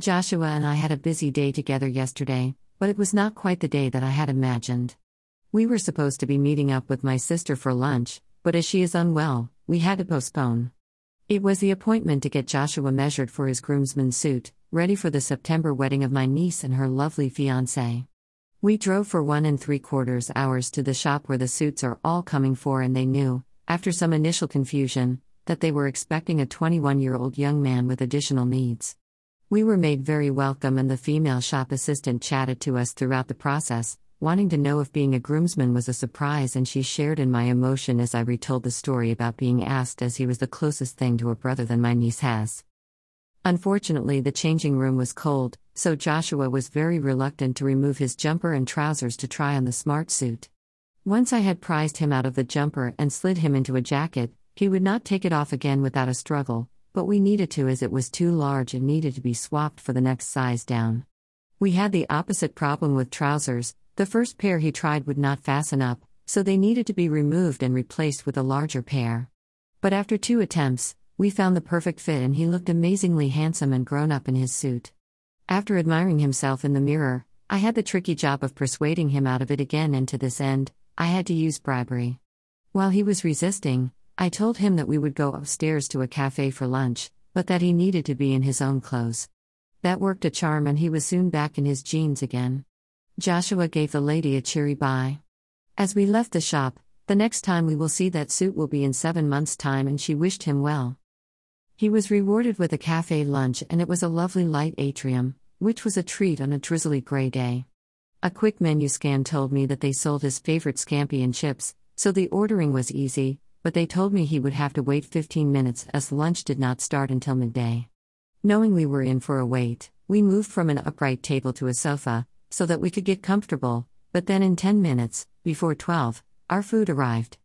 Joshua and I had a busy day together yesterday, but it was not quite the day that I had imagined. We were supposed to be meeting up with my sister for lunch, but as she is unwell, we had to postpone. It was the appointment to get Joshua measured for his groomsman suit, ready for the September wedding of my niece and her lovely fiancé. We drove for one and three quarters hours to the shop where the suits are all coming for, and they knew, after some initial confusion, that they were expecting a 21 year old young man with additional needs. We were made very welcome, and the female shop assistant chatted to us throughout the process, wanting to know if being a groomsman was a surprise, and she shared in my emotion as I retold the story about being asked, as he was the closest thing to a brother than my niece has. Unfortunately, the changing room was cold, so Joshua was very reluctant to remove his jumper and trousers to try on the smart suit. Once I had prized him out of the jumper and slid him into a jacket, he would not take it off again without a struggle, but we needed to as it was too large and needed to be swapped for the next size down. We had the opposite problem with trousers, the first pair he tried would not fasten up, so they needed to be removed and replaced with a larger pair. But after two attempts, we found the perfect fit and he looked amazingly handsome and grown up in his suit. After admiring himself in the mirror, I had the tricky job of persuading him out of it again, and to this end, I had to use bribery. While he was resisting, I told him that we would go upstairs to a cafe for lunch, but that he needed to be in his own clothes. That worked a charm, and he was soon back in his jeans again. Joshua gave the lady a cheery bye. As we left the shop, the next time we will see that suit will be in seven months' time, and she wished him well. He was rewarded with a cafe lunch, and it was a lovely light atrium, which was a treat on a drizzly gray day. A quick menu scan told me that they sold his favorite scampi and chips, so the ordering was easy, but they told me he would have to wait 15 minutes as lunch did not start until midday. Knowing we were in for a wait, we moved from an upright table to a sofa, so that we could get comfortable, but then in 10 minutes, before 12, our food arrived.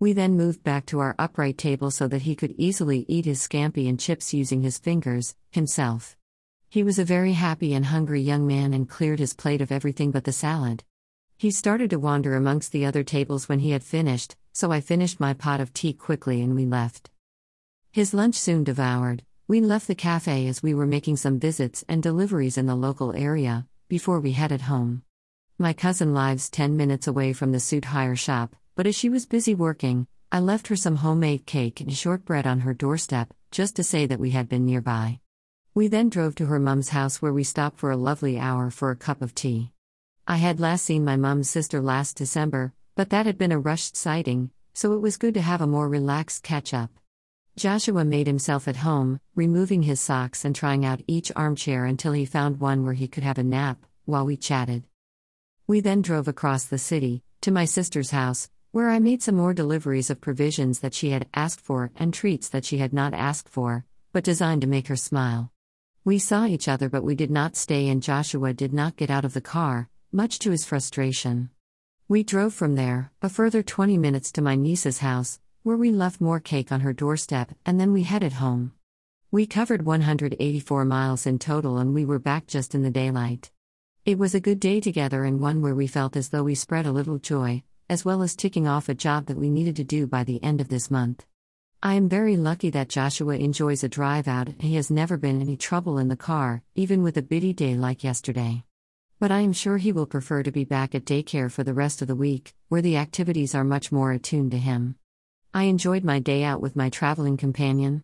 We then moved back to our upright table so that he could easily eat his scampi and chips using his fingers, himself. He was a very happy and hungry young man and cleared his plate of everything but the salad. He started to wander amongst the other tables when he had finished, so I finished my pot of tea quickly and we left. His lunch soon devoured, we left the cafe as we were making some visits and deliveries in the local area, before we headed home. My cousin lives 10 minutes away from the suit hire shop, but as she was busy working, I left her some homemade cake and shortbread on her doorstep, just to say that we had been nearby. We then drove to her mum's house where we stopped for a lovely hour for a cup of tea. I had last seen my mum's sister last December, but that had been a rushed sighting, so it was good to have a more relaxed catch up. Joshua made himself at home, removing his socks and trying out each armchair until he found one where he could have a nap, while we chatted. We then drove across the city, to my sister's house, where I made some more deliveries of provisions that she had asked for and treats that she had not asked for, but designed to make her smile. We saw each other, but we did not stay, and Joshua did not get out of the car, much to his frustration. We drove from there, a further 20 minutes to my niece's house, where we left more cake on her doorstep, and then we headed home. We covered 184 miles in total and we were back just in the daylight. It was a good day together and one where we felt as though we spread a little joy, as well as ticking off a job that we needed to do by the end of this month. I am very lucky that Joshua enjoys a drive out and he has never been any trouble in the car, even with a bitty day like yesterday. But I am sure he will prefer to be back at daycare for the rest of the week, where the activities are much more attuned to him. I enjoyed my day out with my traveling companion.